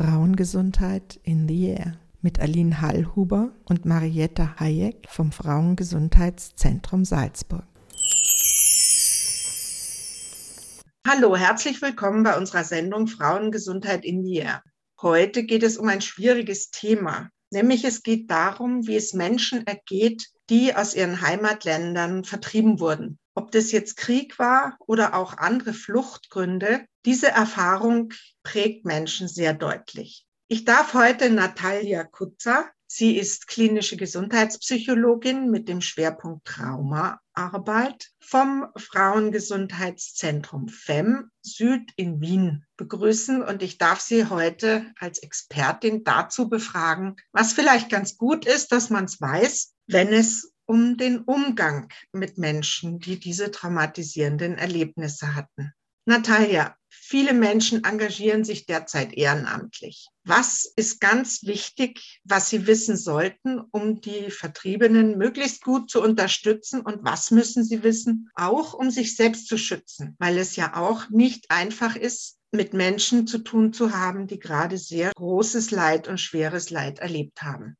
Frauengesundheit in the Air mit Aline Hallhuber und Marietta Hayek vom Frauengesundheitszentrum Salzburg. Hallo, herzlich willkommen bei unserer Sendung Frauengesundheit in the Air. Heute geht es um ein schwieriges Thema, nämlich es geht darum, wie es Menschen ergeht, die aus ihren Heimatländern vertrieben wurden. Ob das jetzt Krieg war oder auch andere Fluchtgründe, diese Erfahrung prägt Menschen sehr deutlich. Ich darf heute Natalia Kutzer, sie ist klinische Gesundheitspsychologin mit dem Schwerpunkt Traumaarbeit vom Frauengesundheitszentrum FEM Süd in Wien begrüßen und ich darf sie heute als Expertin dazu befragen, was vielleicht ganz gut ist, dass man es weiß, wenn es um den Umgang mit Menschen, die diese traumatisierenden Erlebnisse hatten. Natalia, viele Menschen engagieren sich derzeit ehrenamtlich. Was ist ganz wichtig, was sie wissen sollten, um die Vertriebenen möglichst gut zu unterstützen? Und was müssen sie wissen, auch um sich selbst zu schützen? Weil es ja auch nicht einfach ist, mit Menschen zu tun zu haben, die gerade sehr großes Leid und schweres Leid erlebt haben.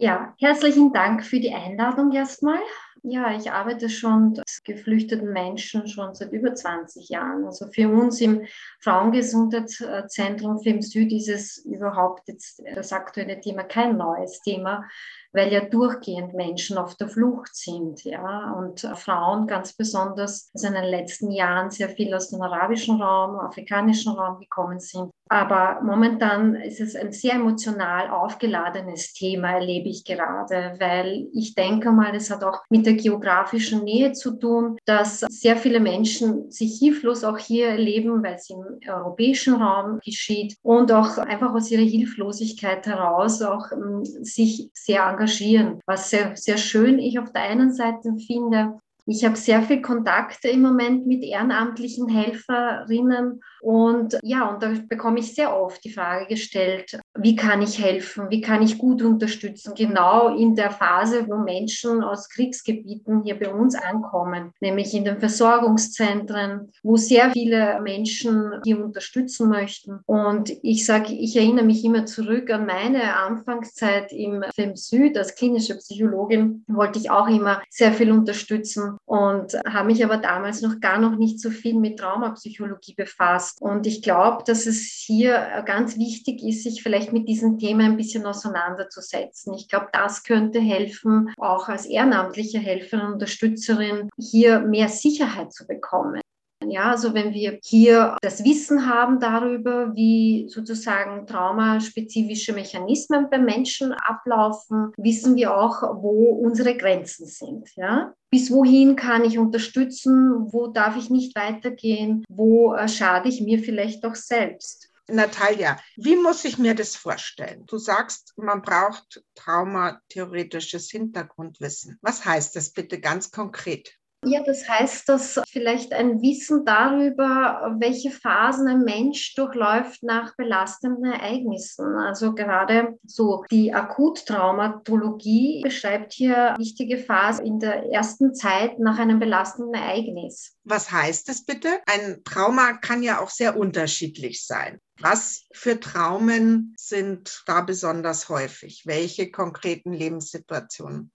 Ja, herzlichen Dank für die Einladung erstmal. Ja, ich arbeite schon mit geflüchteten Menschen schon seit über 20 Jahren. Also für uns im Frauengesundheitszentrum FEM Süd ist es überhaupt jetzt das aktuelle Thema kein neues Thema, weil ja durchgehend Menschen auf der Flucht sind, ja, und Frauen ganz besonders also in den letzten Jahren sehr viel aus dem arabischen Raum, afrikanischen Raum gekommen sind. Aber momentan ist es ein sehr emotional aufgeladenes Thema, erlebe ich gerade, weil ich denke mal, es hat auch mit der geografischen Nähe zu tun, dass sehr viele Menschen sich hilflos auch hier erleben, weil es im europäischen Raum geschieht und auch einfach aus ihrer Hilflosigkeit heraus auch um, ähm, sich sehr engagieren, was sehr, sehr schön ich auf der einen Seite finde. Ich habe sehr viel Kontakte im Moment mit ehrenamtlichen Helferinnen und ja, und da bekomme ich sehr oft die Frage gestellt, wie kann ich helfen, wie kann ich gut unterstützen, genau in der Phase, wo Menschen aus Kriegsgebieten hier bei uns ankommen, nämlich in den Versorgungszentren, wo sehr viele Menschen hier unterstützen möchten. Und ich sage, ich erinnere mich immer zurück an meine Anfangszeit im FEM Süd als klinische Psychologin, wollte ich auch immer sehr viel unterstützen und habe mich aber damals noch gar noch nicht so viel mit Traumapsychologie befasst. Und ich glaube, dass es hier ganz wichtig ist, sich vielleicht mit diesem Thema ein bisschen auseinanderzusetzen. Ich glaube, das könnte helfen, auch als ehrenamtliche Helferin und Unterstützerin hier mehr Sicherheit zu bekommen. Ja, also wenn wir hier das Wissen haben darüber, wie sozusagen traumaspezifische Mechanismen bei Menschen ablaufen, wissen wir auch, wo unsere Grenzen sind. Ja? Bis wohin kann ich unterstützen? Wo darf ich nicht weitergehen? Wo äh, schade ich mir vielleicht auch selbst? Natalia, wie muss ich mir das vorstellen? Du sagst, man braucht traumatheoretisches Hintergrundwissen. Was heißt das bitte ganz konkret? Ja, das heißt, dass vielleicht ein Wissen darüber, welche Phasen ein Mensch durchläuft nach belastenden Ereignissen. Also gerade so die Akuttraumatologie beschreibt hier wichtige Phasen in der ersten Zeit nach einem belastenden Ereignis. Was heißt das bitte? Ein Trauma kann ja auch sehr unterschiedlich sein. Was für Traumen sind da besonders häufig? Welche konkreten Lebenssituationen?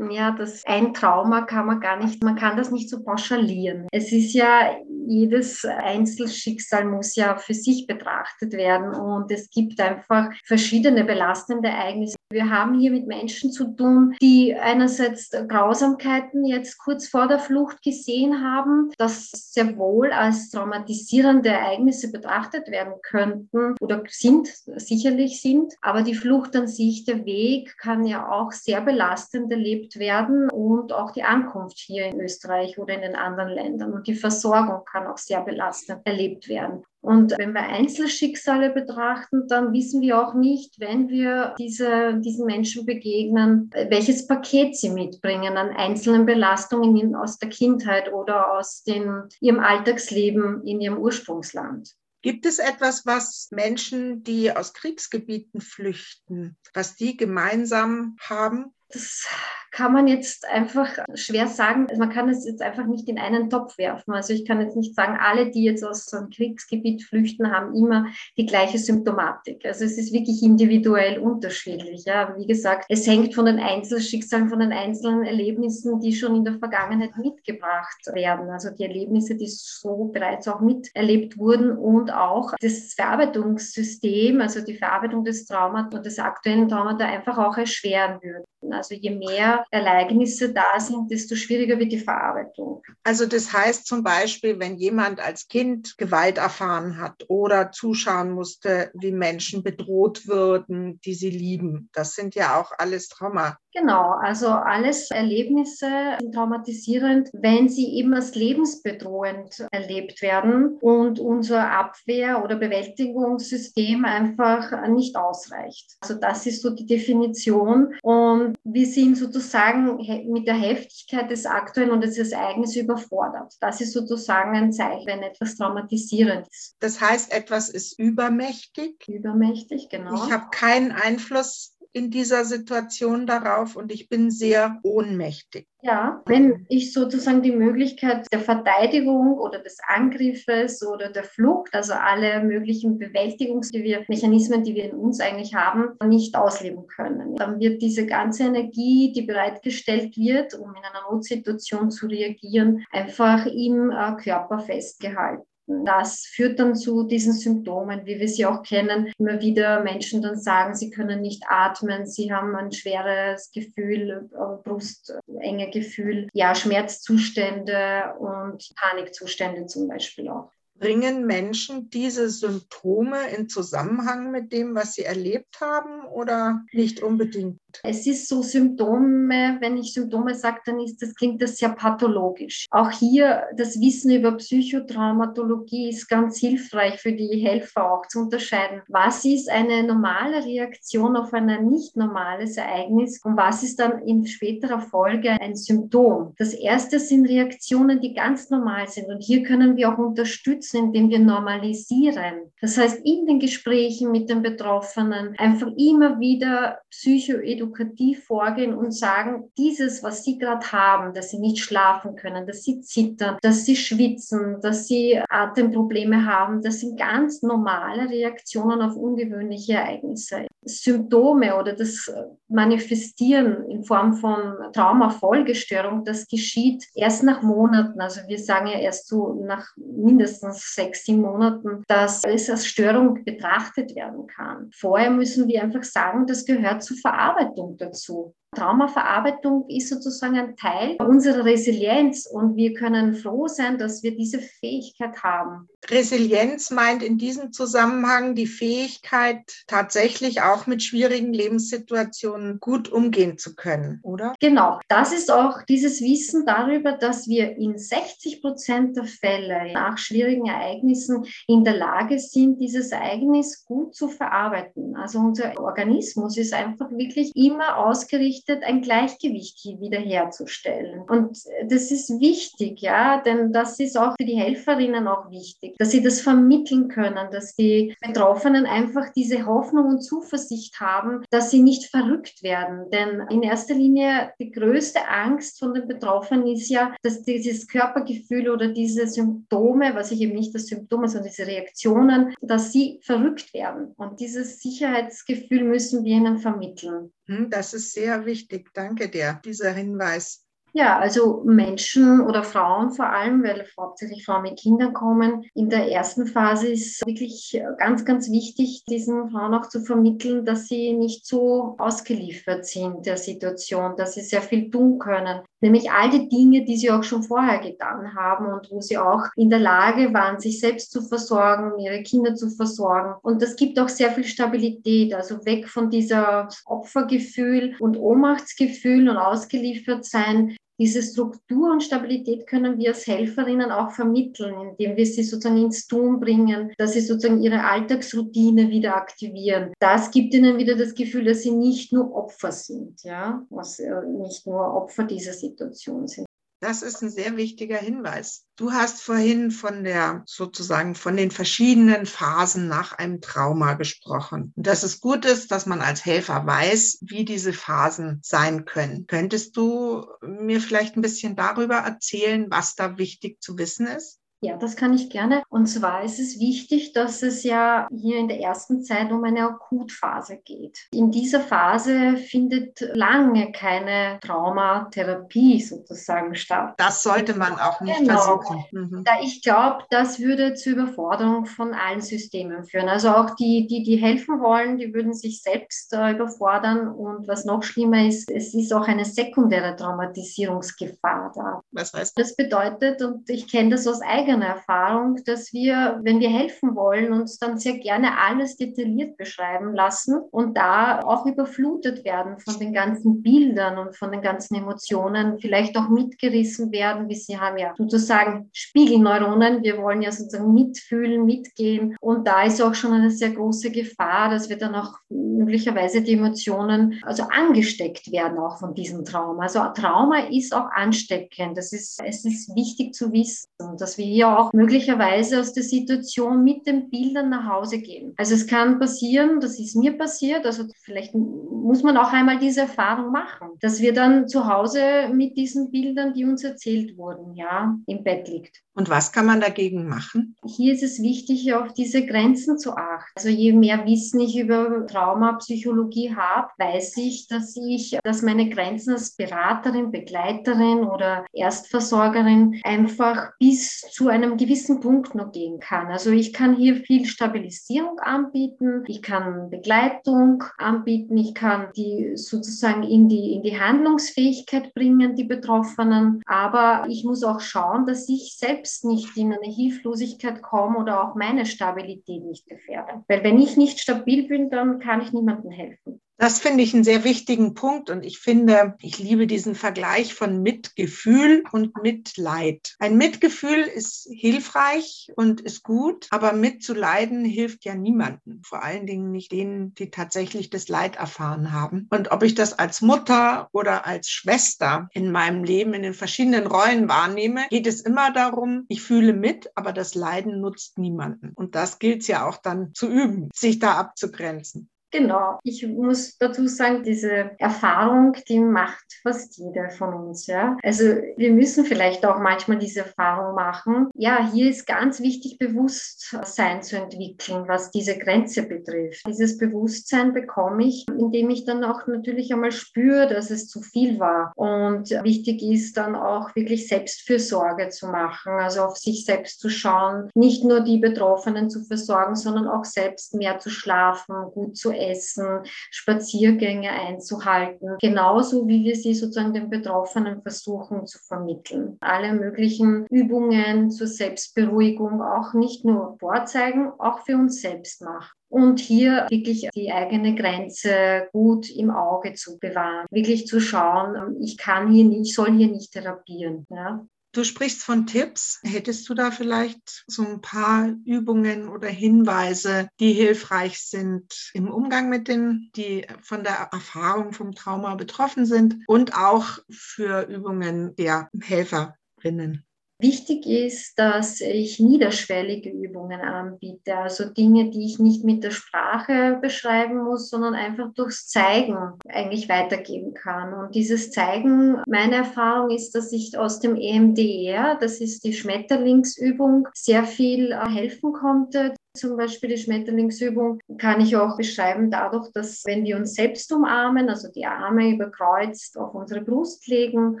Ja, das ein Trauma kann man gar nicht, man kann das nicht so pauschalieren. Es ist ja, jedes Einzelschicksal muss ja für sich betrachtet werden und es gibt einfach verschiedene belastende Ereignisse. Wir haben hier mit Menschen zu tun, die einerseits Grausamkeiten jetzt kurz vor der Flucht gesehen haben, das sehr wohl als traumatisierende Ereignisse betrachtet werden könnten oder sind, sicherlich sind. Aber die Flucht an sich, der Weg kann ja auch sehr belastend erlebt werden und auch die Ankunft hier in Österreich oder in den anderen Ländern und die Versorgung kann auch sehr belastend erlebt werden. Und wenn wir Einzelschicksale betrachten, dann wissen wir auch nicht, wenn wir diese, diesen Menschen begegnen, welches Paket sie mitbringen an einzelnen Belastungen aus der Kindheit oder aus den, ihrem Alltagsleben in ihrem Ursprungsland. Gibt es etwas, was Menschen, die aus Kriegsgebieten flüchten, was die gemeinsam haben? Das kann man jetzt einfach schwer sagen. Man kann es jetzt einfach nicht in einen Topf werfen. Also ich kann jetzt nicht sagen, alle, die jetzt aus so einem Kriegsgebiet flüchten, haben immer die gleiche Symptomatik. Also es ist wirklich individuell unterschiedlich. Ja. Wie gesagt, es hängt von den Einzelschicksalen, von den einzelnen Erlebnissen, die schon in der Vergangenheit mitgebracht werden. Also die Erlebnisse, die so bereits auch miterlebt wurden und auch das Verarbeitungssystem, also die Verarbeitung des Traumas und des aktuellen Traumata einfach auch erschweren würden. Also je mehr Ereignisse da sind, desto schwieriger wird die Verarbeitung. Also das heißt zum Beispiel, wenn jemand als Kind Gewalt erfahren hat oder zuschauen musste, wie Menschen bedroht würden, die sie lieben, das sind ja auch alles Trauma. Genau, also alles Erlebnisse sind traumatisierend, wenn sie eben als lebensbedrohend erlebt werden und unser Abwehr- oder Bewältigungssystem einfach nicht ausreicht. Also das ist so die Definition und wir sind sozusagen mit der Heftigkeit des aktuellen und des Ereignisses überfordert. Das ist sozusagen ein Zeichen, wenn etwas traumatisierend ist. Das heißt, etwas ist übermächtig. Übermächtig, genau. Ich habe keinen Einfluss in dieser Situation darauf und ich bin sehr ohnmächtig. Ja, wenn ich sozusagen die Möglichkeit der Verteidigung oder des Angriffes oder der Flucht, also alle möglichen Bewältigungsmechanismen, die wir in uns eigentlich haben, nicht ausleben können, dann wird diese ganze Energie, die bereitgestellt wird, um in einer Notsituation zu reagieren, einfach im äh, Körper festgehalten. Das führt dann zu diesen Symptomen, wie wir sie auch kennen. Immer wieder Menschen dann sagen, sie können nicht atmen, sie haben ein schweres Gefühl, äh, Brustenge Gefühl, ja, Schmerzzustände und Panikzustände zum Beispiel auch. Bringen Menschen diese Symptome in Zusammenhang mit dem, was sie erlebt haben oder nicht unbedingt? Es ist so Symptome, wenn ich Symptome sage, dann ist das, klingt das sehr pathologisch. Auch hier das Wissen über Psychotraumatologie ist ganz hilfreich für die Helfer auch zu unterscheiden. Was ist eine normale Reaktion auf ein nicht normales Ereignis und was ist dann in späterer Folge ein Symptom? Das erste sind Reaktionen, die ganz normal sind und hier können wir auch unterstützen, indem wir normalisieren. Das heißt, in den Gesprächen mit den Betroffenen einfach immer wieder psychoedukativ edukativ vorgehen und sagen, dieses, was Sie gerade haben, dass Sie nicht schlafen können, dass Sie zittern, dass Sie schwitzen, dass Sie Atemprobleme haben, das sind ganz normale Reaktionen auf ungewöhnliche Ereignisse. Symptome oder das Manifestieren in Form von Traumafolgestörung, das geschieht erst nach Monaten. Also wir sagen ja erst so nach mindestens sechs, sieben Monaten, dass es als Störung betrachtet werden kann. Vorher müssen wir einfach sagen, das gehört zur Verarbeitung dazu. Traumaverarbeitung ist sozusagen ein Teil unserer Resilienz und wir können froh sein, dass wir diese Fähigkeit haben. Resilienz meint in diesem Zusammenhang die Fähigkeit, tatsächlich auch mit schwierigen Lebenssituationen gut umgehen zu können, oder? Genau. Das ist auch dieses Wissen darüber, dass wir in 60 Prozent der Fälle nach schwierigen Ereignissen in der Lage sind, dieses Ereignis gut zu verarbeiten. Also unser Organismus ist einfach wirklich immer ausgerichtet ein Gleichgewicht wiederherzustellen. Und das ist wichtig, ja, denn das ist auch für die Helferinnen auch wichtig, dass sie das vermitteln können, dass die Betroffenen einfach diese Hoffnung und Zuversicht haben, dass sie nicht verrückt werden. Denn in erster Linie die größte Angst von den Betroffenen ist ja, dass dieses Körpergefühl oder diese Symptome, was ich eben nicht das Symptome, sondern diese Reaktionen, dass sie verrückt werden. Und dieses Sicherheitsgefühl müssen wir ihnen vermitteln. Hm, das ist sehr wichtig. Danke dir, dieser Hinweis. Ja, also Menschen oder Frauen vor allem, weil hauptsächlich Frauen mit Kindern kommen. In der ersten Phase ist wirklich ganz, ganz wichtig, diesen Frauen auch zu vermitteln, dass sie nicht so ausgeliefert sind der Situation, dass sie sehr viel tun können. Nämlich all die Dinge, die sie auch schon vorher getan haben und wo sie auch in der Lage waren, sich selbst zu versorgen, ihre Kinder zu versorgen. Und das gibt auch sehr viel Stabilität, also weg von dieser Opfergefühl und Ohnmachtsgefühl und ausgeliefert sein diese Struktur und Stabilität können wir als Helferinnen auch vermitteln, indem wir sie sozusagen ins Tun bringen, dass sie sozusagen ihre Alltagsroutine wieder aktivieren. Das gibt ihnen wieder das Gefühl, dass sie nicht nur Opfer sind, ja, was, äh, nicht nur Opfer dieser Situation sind. Das ist ein sehr wichtiger Hinweis. Du hast vorhin von der sozusagen von den verschiedenen Phasen nach einem Trauma gesprochen. Und dass es gut ist, dass man als Helfer weiß, wie diese Phasen sein können. Könntest du mir vielleicht ein bisschen darüber erzählen, was da wichtig zu wissen ist? Ja, das kann ich gerne. Und zwar ist es wichtig, dass es ja hier in der ersten Zeit um eine Akutphase geht. In dieser Phase findet lange keine Traumatherapie sozusagen statt. Das sollte man auch nicht genau. versuchen. Mhm. Da ich glaube, das würde zur Überforderung von allen Systemen führen. Also auch die, die, die helfen wollen, die würden sich selbst äh, überfordern. Und was noch schlimmer ist, es ist auch eine sekundäre Traumatisierungsgefahr da. Was heißt das? Das bedeutet, und ich kenne das aus eigener eigene Erfahrung, dass wir, wenn wir helfen wollen, uns dann sehr gerne alles detailliert beschreiben lassen und da auch überflutet werden von den ganzen Bildern und von den ganzen Emotionen, vielleicht auch mitgerissen werden, wie sie haben ja sozusagen Spiegelneuronen. Wir wollen ja sozusagen mitfühlen, mitgehen und da ist auch schon eine sehr große Gefahr, dass wir dann auch möglicherweise die Emotionen also angesteckt werden auch von diesem Trauma. Also Trauma ist auch ansteckend. Das ist, es ist wichtig zu wissen, dass wir hier auch möglicherweise aus der Situation mit den Bildern nach Hause gehen. Also es kann passieren, das ist mir passiert, also vielleicht muss man auch einmal diese Erfahrung machen, dass wir dann zu Hause mit diesen Bildern, die uns erzählt wurden, ja, im Bett liegt. Und was kann man dagegen machen? Hier ist es wichtig, auf diese Grenzen zu achten. Also je mehr Wissen ich über Traumapsychologie habe, weiß ich, dass ich, dass meine Grenzen als Beraterin, Begleiterin oder Erstversorgerin einfach bis zu einem gewissen Punkt noch gehen kann. Also ich kann hier viel Stabilisierung anbieten, ich kann Begleitung anbieten, ich kann die sozusagen in die, in die Handlungsfähigkeit bringen, die Betroffenen. Aber ich muss auch schauen, dass ich selbst selbst nicht in eine Hilflosigkeit komme oder auch meine Stabilität nicht gefährde. Weil wenn ich nicht stabil bin, dann kann ich niemandem helfen. Das finde ich einen sehr wichtigen Punkt und ich finde, ich liebe diesen Vergleich von Mitgefühl und Mitleid. Ein Mitgefühl ist hilfreich und ist gut, aber mitzuleiden hilft ja niemandem, vor allen Dingen nicht denen, die tatsächlich das Leid erfahren haben. Und ob ich das als Mutter oder als Schwester in meinem Leben in den verschiedenen Rollen wahrnehme, geht es immer darum, ich fühle mit, aber das Leiden nutzt niemanden. Und das gilt es ja auch dann zu üben, sich da abzugrenzen. Genau. Ich muss dazu sagen, diese Erfahrung, die macht fast jeder von uns. Ja? Also wir müssen vielleicht auch manchmal diese Erfahrung machen. Ja, hier ist ganz wichtig, Bewusstsein zu entwickeln, was diese Grenze betrifft. Dieses Bewusstsein bekomme ich, indem ich dann auch natürlich einmal spüre, dass es zu viel war. Und wichtig ist dann auch wirklich Selbstfürsorge zu machen, also auf sich selbst zu schauen, nicht nur die Betroffenen zu versorgen, sondern auch selbst mehr zu schlafen, gut zu essen, Spaziergänge einzuhalten, genauso wie wir sie sozusagen den Betroffenen versuchen zu vermitteln. Alle möglichen Übungen zur Selbstberuhigung auch nicht nur vorzeigen, auch für uns selbst machen und hier wirklich die eigene Grenze gut im Auge zu bewahren, wirklich zu schauen, ich kann hier nicht, ich soll hier nicht therapieren. Ja. Du sprichst von Tipps. Hättest du da vielleicht so ein paar Übungen oder Hinweise, die hilfreich sind im Umgang mit denen, die von der Erfahrung vom Trauma betroffen sind und auch für Übungen der Helferinnen? Wichtig ist, dass ich niederschwellige Übungen anbiete, also Dinge, die ich nicht mit der Sprache beschreiben muss, sondern einfach durchs Zeigen eigentlich weitergeben kann. Und dieses Zeigen, meine Erfahrung ist, dass ich aus dem EMDR, das ist die Schmetterlingsübung, sehr viel äh, helfen konnte zum Beispiel die Schmetterlingsübung kann ich auch beschreiben dadurch, dass wenn wir uns selbst umarmen, also die Arme überkreuzt auf unsere Brust legen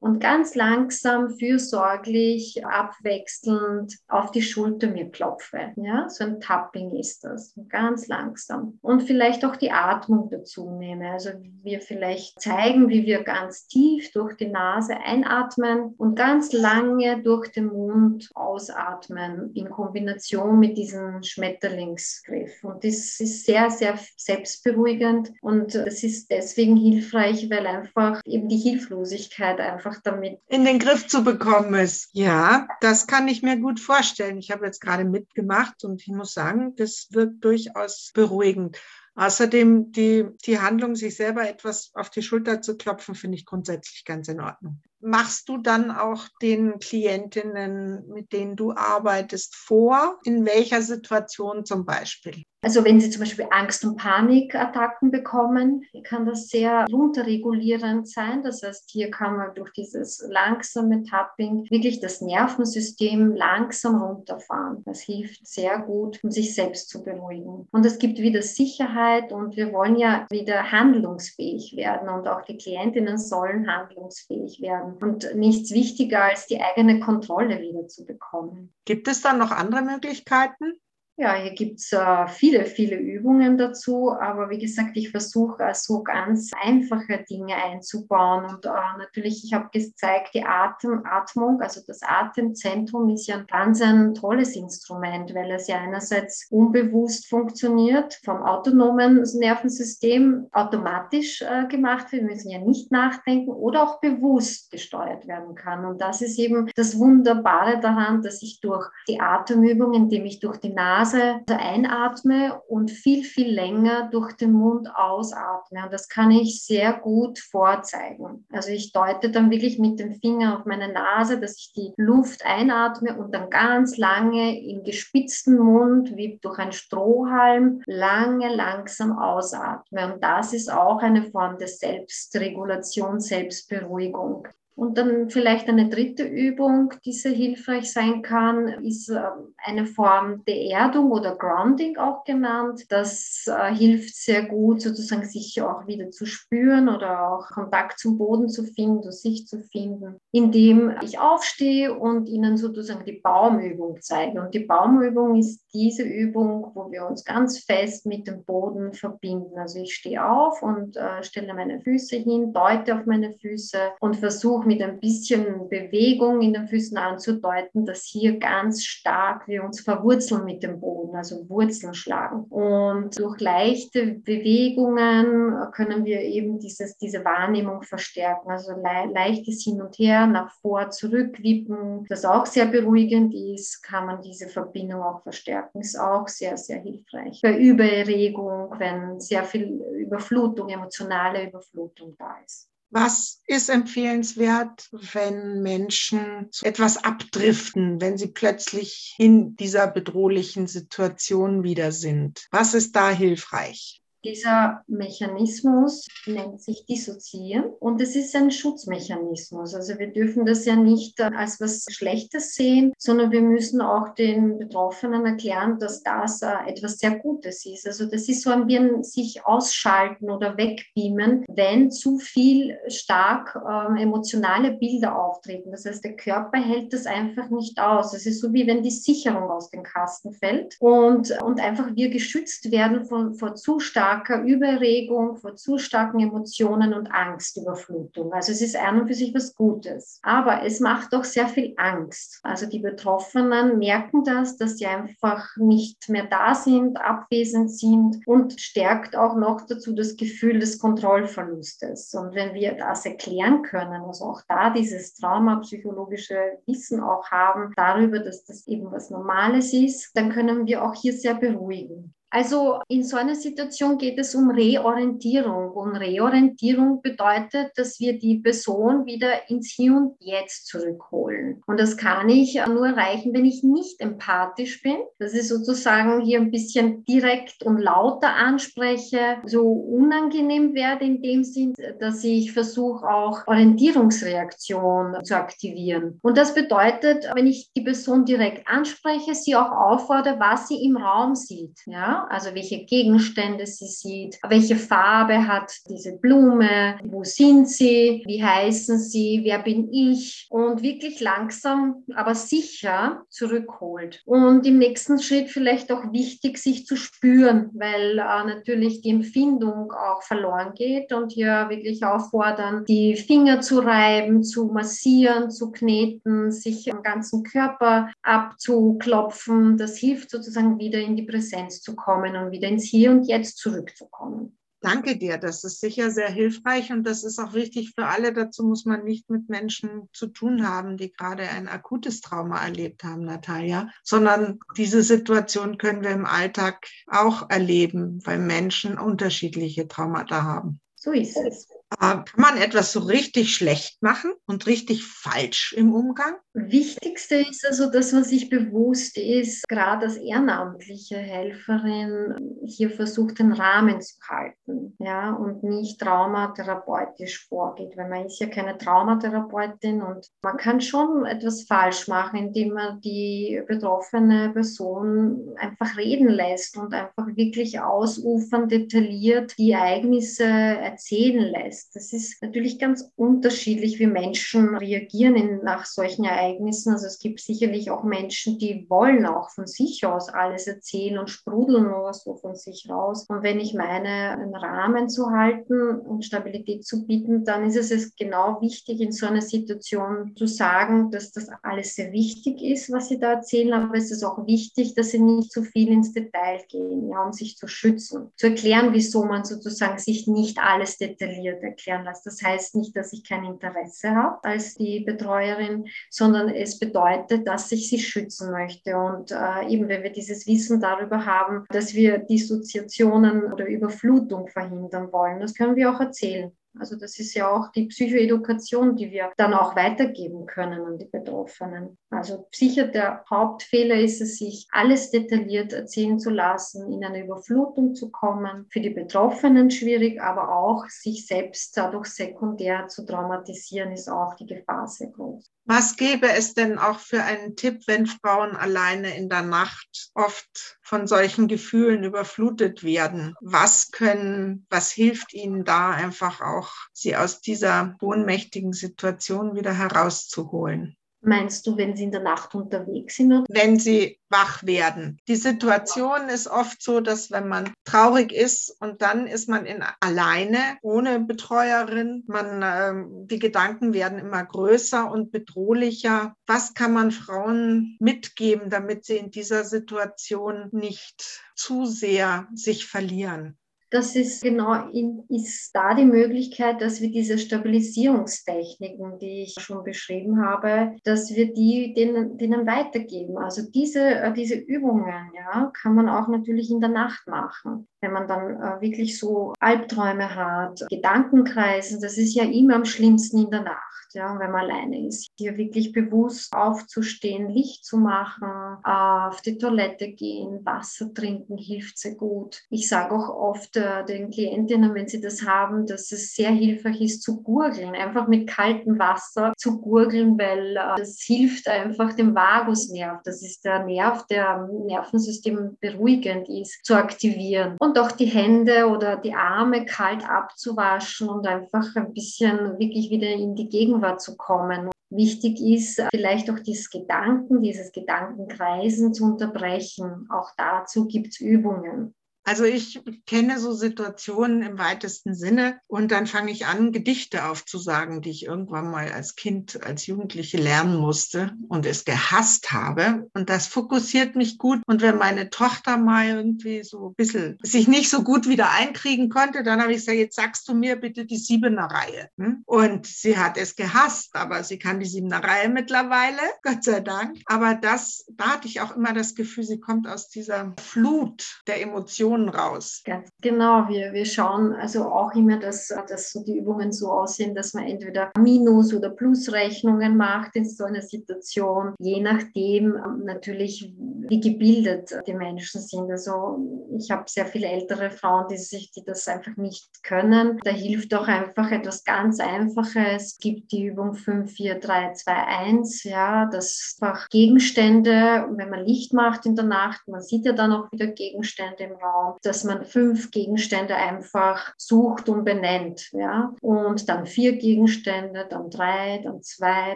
und ganz langsam, fürsorglich, abwechselnd auf die Schulter mir klopfe. Ja, so ein Tapping ist das, ganz langsam. Und vielleicht auch die Atmung dazu nehme. Also wir vielleicht zeigen, wie wir ganz tief durch die Nase einatmen und ganz lange durch den Mund ausatmen in Kombination mit diesen Schmetterlings Schmetterlingsgriff. Und das ist sehr, sehr selbstberuhigend und das ist deswegen hilfreich, weil einfach eben die Hilflosigkeit einfach damit in den Griff zu bekommen ist. Ja, das kann ich mir gut vorstellen. Ich habe jetzt gerade mitgemacht und ich muss sagen, das wirkt durchaus beruhigend. Außerdem die, die Handlung, sich selber etwas auf die Schulter zu klopfen, finde ich grundsätzlich ganz in Ordnung. Machst du dann auch den Klientinnen, mit denen du arbeitest, vor? In welcher Situation zum Beispiel? Also wenn Sie zum Beispiel Angst- und Panikattacken bekommen, kann das sehr runterregulierend sein. Das heißt, hier kann man durch dieses langsame Tapping wirklich das Nervensystem langsam runterfahren. Das hilft sehr gut, um sich selbst zu beruhigen. Und es gibt wieder Sicherheit und wir wollen ja wieder handlungsfähig werden und auch die Klientinnen sollen handlungsfähig werden und nichts wichtiger als die eigene Kontrolle wieder zu bekommen. Gibt es dann noch andere Möglichkeiten? Ja, hier gibt es äh, viele, viele Übungen dazu, aber wie gesagt, ich versuche äh, so ganz einfache Dinge einzubauen und äh, natürlich, ich habe gezeigt, die Atem, Atmung, also das Atemzentrum ist ja ein ganz ein tolles Instrument, weil es ja einerseits unbewusst funktioniert, vom autonomen Nervensystem automatisch äh, gemacht wird, wir müssen ja nicht nachdenken oder auch bewusst gesteuert werden kann. Und das ist eben das Wunderbare daran, dass ich durch die Atemübung, indem ich durch die Nase Nase einatme und viel, viel länger durch den Mund ausatme. Und das kann ich sehr gut vorzeigen. Also ich deute dann wirklich mit dem Finger auf meine Nase, dass ich die Luft einatme und dann ganz lange im gespitzten Mund, wie durch einen Strohhalm, lange, langsam ausatme. Und das ist auch eine Form der Selbstregulation, Selbstberuhigung. Und dann vielleicht eine dritte Übung, die sehr hilfreich sein kann, ist ähm, eine Form der Erdung oder Grounding auch genannt. Das äh, hilft sehr gut, sozusagen sich auch wieder zu spüren oder auch Kontakt zum Boden zu finden, sich zu finden, indem ich aufstehe und Ihnen sozusagen die Baumübung zeige. Und die Baumübung ist diese Übung, wo wir uns ganz fest mit dem Boden verbinden. Also ich stehe auf und äh, stelle meine Füße hin, deute auf meine Füße und versuche auch mit ein bisschen Bewegung in den Füßen anzudeuten, dass hier ganz stark wir uns verwurzeln mit dem Boden, also Wurzeln schlagen. Und durch leichte Bewegungen können wir eben dieses, diese Wahrnehmung verstärken, also le leichtes Hin und Her, nach vor, zurück wippen, das auch sehr beruhigend ist, kann man diese Verbindung auch verstärken, ist auch sehr, sehr hilfreich. Bei Übererregung, wenn sehr viel Überflutung, emotionale Überflutung da ist. Was ist empfehlenswert, wenn Menschen etwas abdriften, wenn sie plötzlich in dieser bedrohlichen Situation wieder sind? Was ist da hilfreich? Dieser Mechanismus nennt sich Dissoziieren und es ist ein Schutzmechanismus. Also wir dürfen das ja nicht als was Schlechtes sehen, sondern wir müssen auch den Betroffenen erklären, dass das äh, etwas sehr Gutes ist. Also das ist so ein bisschen sich ausschalten oder wegbeamen, wenn zu viel stark ähm, emotionale Bilder auftreten. Das heißt, der Körper hält das einfach nicht aus. Es ist so wie wenn die Sicherung aus dem Kasten fällt und, und einfach wir geschützt werden von, vor zu stark starker Überregung, vor zu starken Emotionen und Angstüberflutung. Also es ist an und für sich was Gutes. Aber es macht doch sehr viel Angst. Also die Betroffenen merken das, dass sie einfach nicht mehr da sind, abwesend sind und stärkt auch noch dazu das Gefühl des Kontrollverlustes. Und wenn wir das erklären können, also auch da dieses traumapsychologische Wissen auch haben darüber, dass das eben was Normales ist, dann können wir auch hier sehr beruhigen. Also in so einer Situation geht es um Reorientierung. Und Reorientierung bedeutet, dass wir die Person wieder ins Hier und Jetzt zurückholen. Und das kann ich nur erreichen, wenn ich nicht empathisch bin. Das ist sozusagen hier ein bisschen direkt und lauter anspreche, so unangenehm werde in dem Sinn, dass ich versuche auch Orientierungsreaktion zu aktivieren. Und das bedeutet, wenn ich die Person direkt anspreche, sie auch auffordere, was sie im Raum sieht. Ja, also welche Gegenstände sie sieht, welche Farbe hat diese Blume, wo sind sie, wie heißen sie, wer bin ich und wirklich langsam, aber sicher zurückholt. Und im nächsten Schritt vielleicht auch wichtig, sich zu spüren, weil äh, natürlich die Empfindung auch verloren geht und hier wirklich auffordern, die Finger zu reiben, zu massieren, zu kneten, sich am ganzen Körper abzuklopfen. Das hilft sozusagen wieder in die Präsenz zu kommen kommen und wieder ins Hier und Jetzt zurückzukommen. Danke dir, das ist sicher sehr hilfreich und das ist auch wichtig für alle. Dazu muss man nicht mit Menschen zu tun haben, die gerade ein akutes Trauma erlebt haben, Natalia, sondern diese Situation können wir im Alltag auch erleben, weil Menschen unterschiedliche Traumata haben. So ist es. Kann man etwas so richtig schlecht machen und richtig falsch im Umgang? Wichtigste ist also, dass man sich bewusst ist, gerade als ehrenamtliche Helferin hier versucht, den Rahmen zu halten, ja, und nicht traumatherapeutisch vorgeht, weil man ist ja keine Traumatherapeutin und man kann schon etwas falsch machen, indem man die betroffene Person einfach reden lässt und einfach wirklich ausufern, detailliert die Ereignisse erzählen lässt. Das ist natürlich ganz unterschiedlich, wie Menschen reagieren in, nach solchen Ereignissen. Also es gibt sicherlich auch Menschen, die wollen auch von sich aus alles erzählen und sprudeln nur so von sich raus. Und wenn ich meine, einen Rahmen zu halten und Stabilität zu bieten, dann ist es genau wichtig, in so einer Situation zu sagen, dass das alles sehr wichtig ist, was sie da erzählen, aber es ist auch wichtig, dass sie nicht zu viel ins Detail gehen, ja, um sich zu schützen. Zu erklären, wieso man sozusagen sich nicht alles detailliert erklären lässt. Das heißt nicht, dass ich kein Interesse habe als die Betreuerin, sondern es bedeutet, dass ich sie schützen möchte. Und äh, eben, wenn wir dieses Wissen darüber haben, dass wir Dissoziationen oder Überflutung verhindern wollen, das können wir auch erzählen. Also das ist ja auch die Psychoedukation, die wir dann auch weitergeben können an die Betroffenen. Also sicher der Hauptfehler ist es, sich alles detailliert erzählen zu lassen, in eine Überflutung zu kommen. Für die Betroffenen schwierig, aber auch sich selbst dadurch sekundär zu traumatisieren, ist auch die Gefahr sehr groß. Was gäbe es denn auch für einen Tipp, wenn Frauen alleine in der Nacht oft von solchen Gefühlen überflutet werden? Was können, was hilft ihnen da einfach auch, sie aus dieser ohnmächtigen Situation wieder herauszuholen? Meinst du, wenn sie in der Nacht unterwegs sind? Oder? Wenn sie wach werden. Die Situation ist oft so, dass wenn man traurig ist und dann ist man in alleine ohne Betreuerin, man äh, die Gedanken werden immer größer und bedrohlicher. Was kann man Frauen mitgeben, damit sie in dieser Situation nicht zu sehr sich verlieren? Das ist genau in, ist da die Möglichkeit, dass wir diese Stabilisierungstechniken, die ich schon beschrieben habe, dass wir die denen, denen weitergeben. Also diese, äh, diese Übungen, ja, kann man auch natürlich in der Nacht machen. Wenn man dann äh, wirklich so Albträume hat, Gedankenkreisen, das ist ja immer am schlimmsten in der Nacht ja, wenn man alleine ist. Hier wirklich bewusst aufzustehen, Licht zu machen, auf die Toilette gehen, Wasser trinken, hilft sehr gut. Ich sage auch oft äh, den Klientinnen, wenn sie das haben, dass es sehr hilfreich ist zu gurgeln, einfach mit kaltem Wasser zu gurgeln, weil äh, das hilft einfach dem Vagusnerv. Das ist der Nerv, der im Nervensystem beruhigend ist, zu aktivieren. Und auch die Hände oder die Arme kalt abzuwaschen und einfach ein bisschen wirklich wieder in die Gegenwart Gegenwart zu kommen. Wichtig ist vielleicht auch dieses Gedanken, dieses Gedankenkreisen zu unterbrechen. Auch dazu gibt es Übungen. Also ich kenne so Situationen im weitesten Sinne und dann fange ich an, Gedichte aufzusagen, die ich irgendwann mal als Kind, als Jugendliche lernen musste und es gehasst habe. Und das fokussiert mich gut. Und wenn meine Tochter mal irgendwie so ein bisschen sich nicht so gut wieder einkriegen konnte, dann habe ich gesagt, jetzt sagst du mir bitte die siebener Reihe. Hm? Und sie hat es gehasst, aber sie kann die siebener Reihe mittlerweile, Gott sei Dank. Aber das, da hatte ich auch immer das Gefühl, sie kommt aus dieser Flut der Emotionen Emotionen raus. Ganz genau, wir, wir schauen also auch immer, dass, dass so die Übungen so aussehen, dass man entweder Minus- oder Plusrechnungen macht in so einer Situation, je nachdem ähm, natürlich, wie gebildet die Menschen sind. Also ich habe sehr viele ältere Frauen, die sich, die das einfach nicht können. Da hilft auch einfach etwas ganz Einfaches. Es gibt die Übung 5, 4, 3, 2, 1, ja, das einfach Gegenstände, wenn man Licht macht in der Nacht, man sieht ja dann auch wieder Gegenstände im Raum Raum, dass man fünf Gegenstände einfach sucht und benennt. Ja? Und dann vier Gegenstände, dann drei, dann zwei,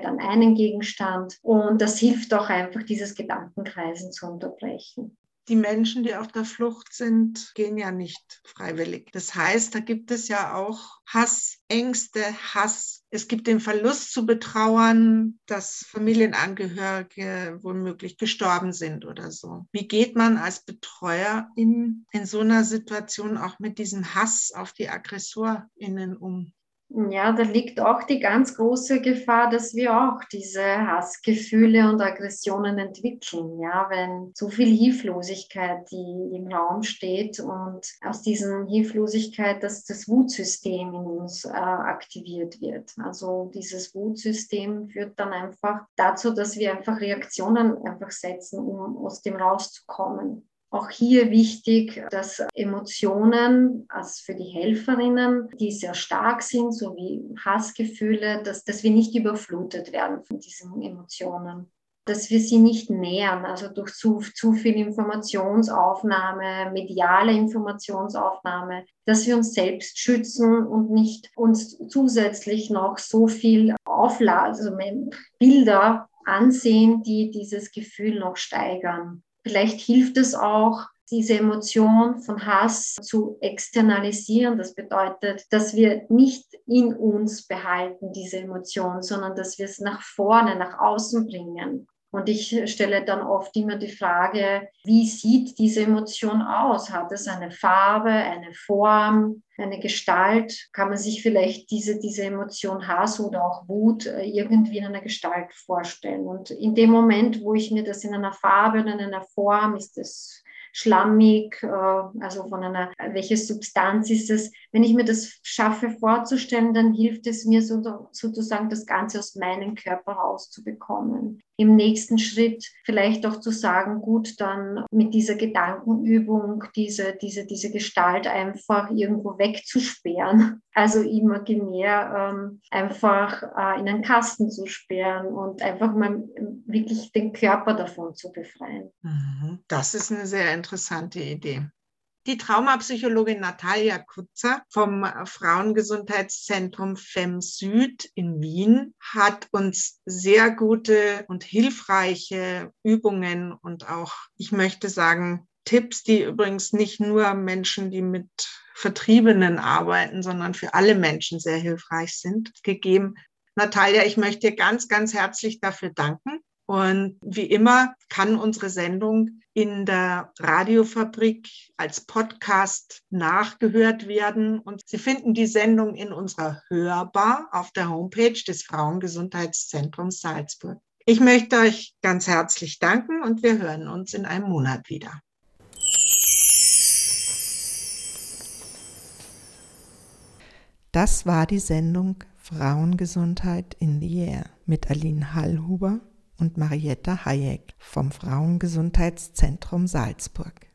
dann einen Gegenstand. Und das hilft auch einfach, dieses Gedankenkreisen zu unterbrechen die Menschen, die auf der Flucht sind, gehen ja nicht freiwillig. Das heißt, da gibt es ja auch Hass, Ängste, Hass. Es gibt den Verlust zu betrauern, dass Familienangehörige womöglich gestorben sind oder so. Wie geht man als Betreuer in, in so einer Situation auch mit diesem Hass auf die AggressorInnen um? Ja, da liegt auch die ganz große Gefahr, dass wir auch diese Hassgefühle und Aggressionen entwickeln. Ja, wenn zu viel Hilflosigkeit, die im Raum steht und aus diesen Hilflosigkeit, dass das Wutsystem in uns äh, aktiviert wird. Also dieses Wutsystem führt dann einfach dazu, dass wir einfach Reaktionen einfach setzen, um aus dem rauszukommen. Auch hier wichtig, dass Emotionen, also für die Helferinnen, die sehr stark sind, so wie Hassgefühle, dass, dass wir nicht überflutet werden von diesen Emotionen dass wir sie nicht nähern, also durch zu, zu viel Informationsaufnahme, mediale Informationsaufnahme, dass wir uns selbst schützen und nicht uns zusätzlich noch so viel Aufladen, also Bilder ansehen, die dieses Gefühl noch steigern. Vielleicht hilft es auch, diese Emotion von Hass zu externalisieren. Das bedeutet, dass wir nicht in uns behalten, diese Emotion, sondern dass wir es nach vorne, nach außen bringen. Und ich stelle dann oft immer die Frage, wie sieht diese Emotion aus? Hat es eine Farbe, eine Form, eine Gestalt? Kann man sich vielleicht diese, diese Emotion Hass oder auch Wut äh, irgendwie in einer Gestalt vorstellen? Und in dem Moment, wo ich mir das in einer Farbe oder in einer Form, ist es schlammig, äh, also von einer, welche Substanz ist es. Wenn ich mir das schaffe vorzustellen, dann hilft es mir so, sozusagen, das Ganze aus meinem Körper rauszubekommen. Im nächsten Schritt vielleicht auch zu sagen, gut, dann mit dieser Gedankenübung diese, diese, diese Gestalt einfach irgendwo wegzusperren. Also imaginär ähm, einfach äh, in einen Kasten zu sperren und einfach mal wirklich den Körper davon zu befreien. Mhm. Das ist eine sehr interessante Idee. Die Traumapsychologin Natalia Kutzer vom Frauengesundheitszentrum FEM Süd in Wien hat uns sehr gute und hilfreiche Übungen und auch, ich möchte sagen, Tipps, die übrigens nicht nur Menschen, die mit Vertriebenen arbeiten, sondern für alle Menschen sehr hilfreich sind, gegeben. Natalia, ich möchte dir ganz, ganz herzlich dafür danken. Und wie immer kann unsere Sendung in der Radiofabrik als Podcast nachgehört werden. Und Sie finden die Sendung in unserer Hörbar auf der Homepage des Frauengesundheitszentrums Salzburg. Ich möchte euch ganz herzlich danken und wir hören uns in einem Monat wieder. Das war die Sendung Frauengesundheit in the Air mit Aline Hallhuber und Marietta Hayek vom Frauengesundheitszentrum Salzburg.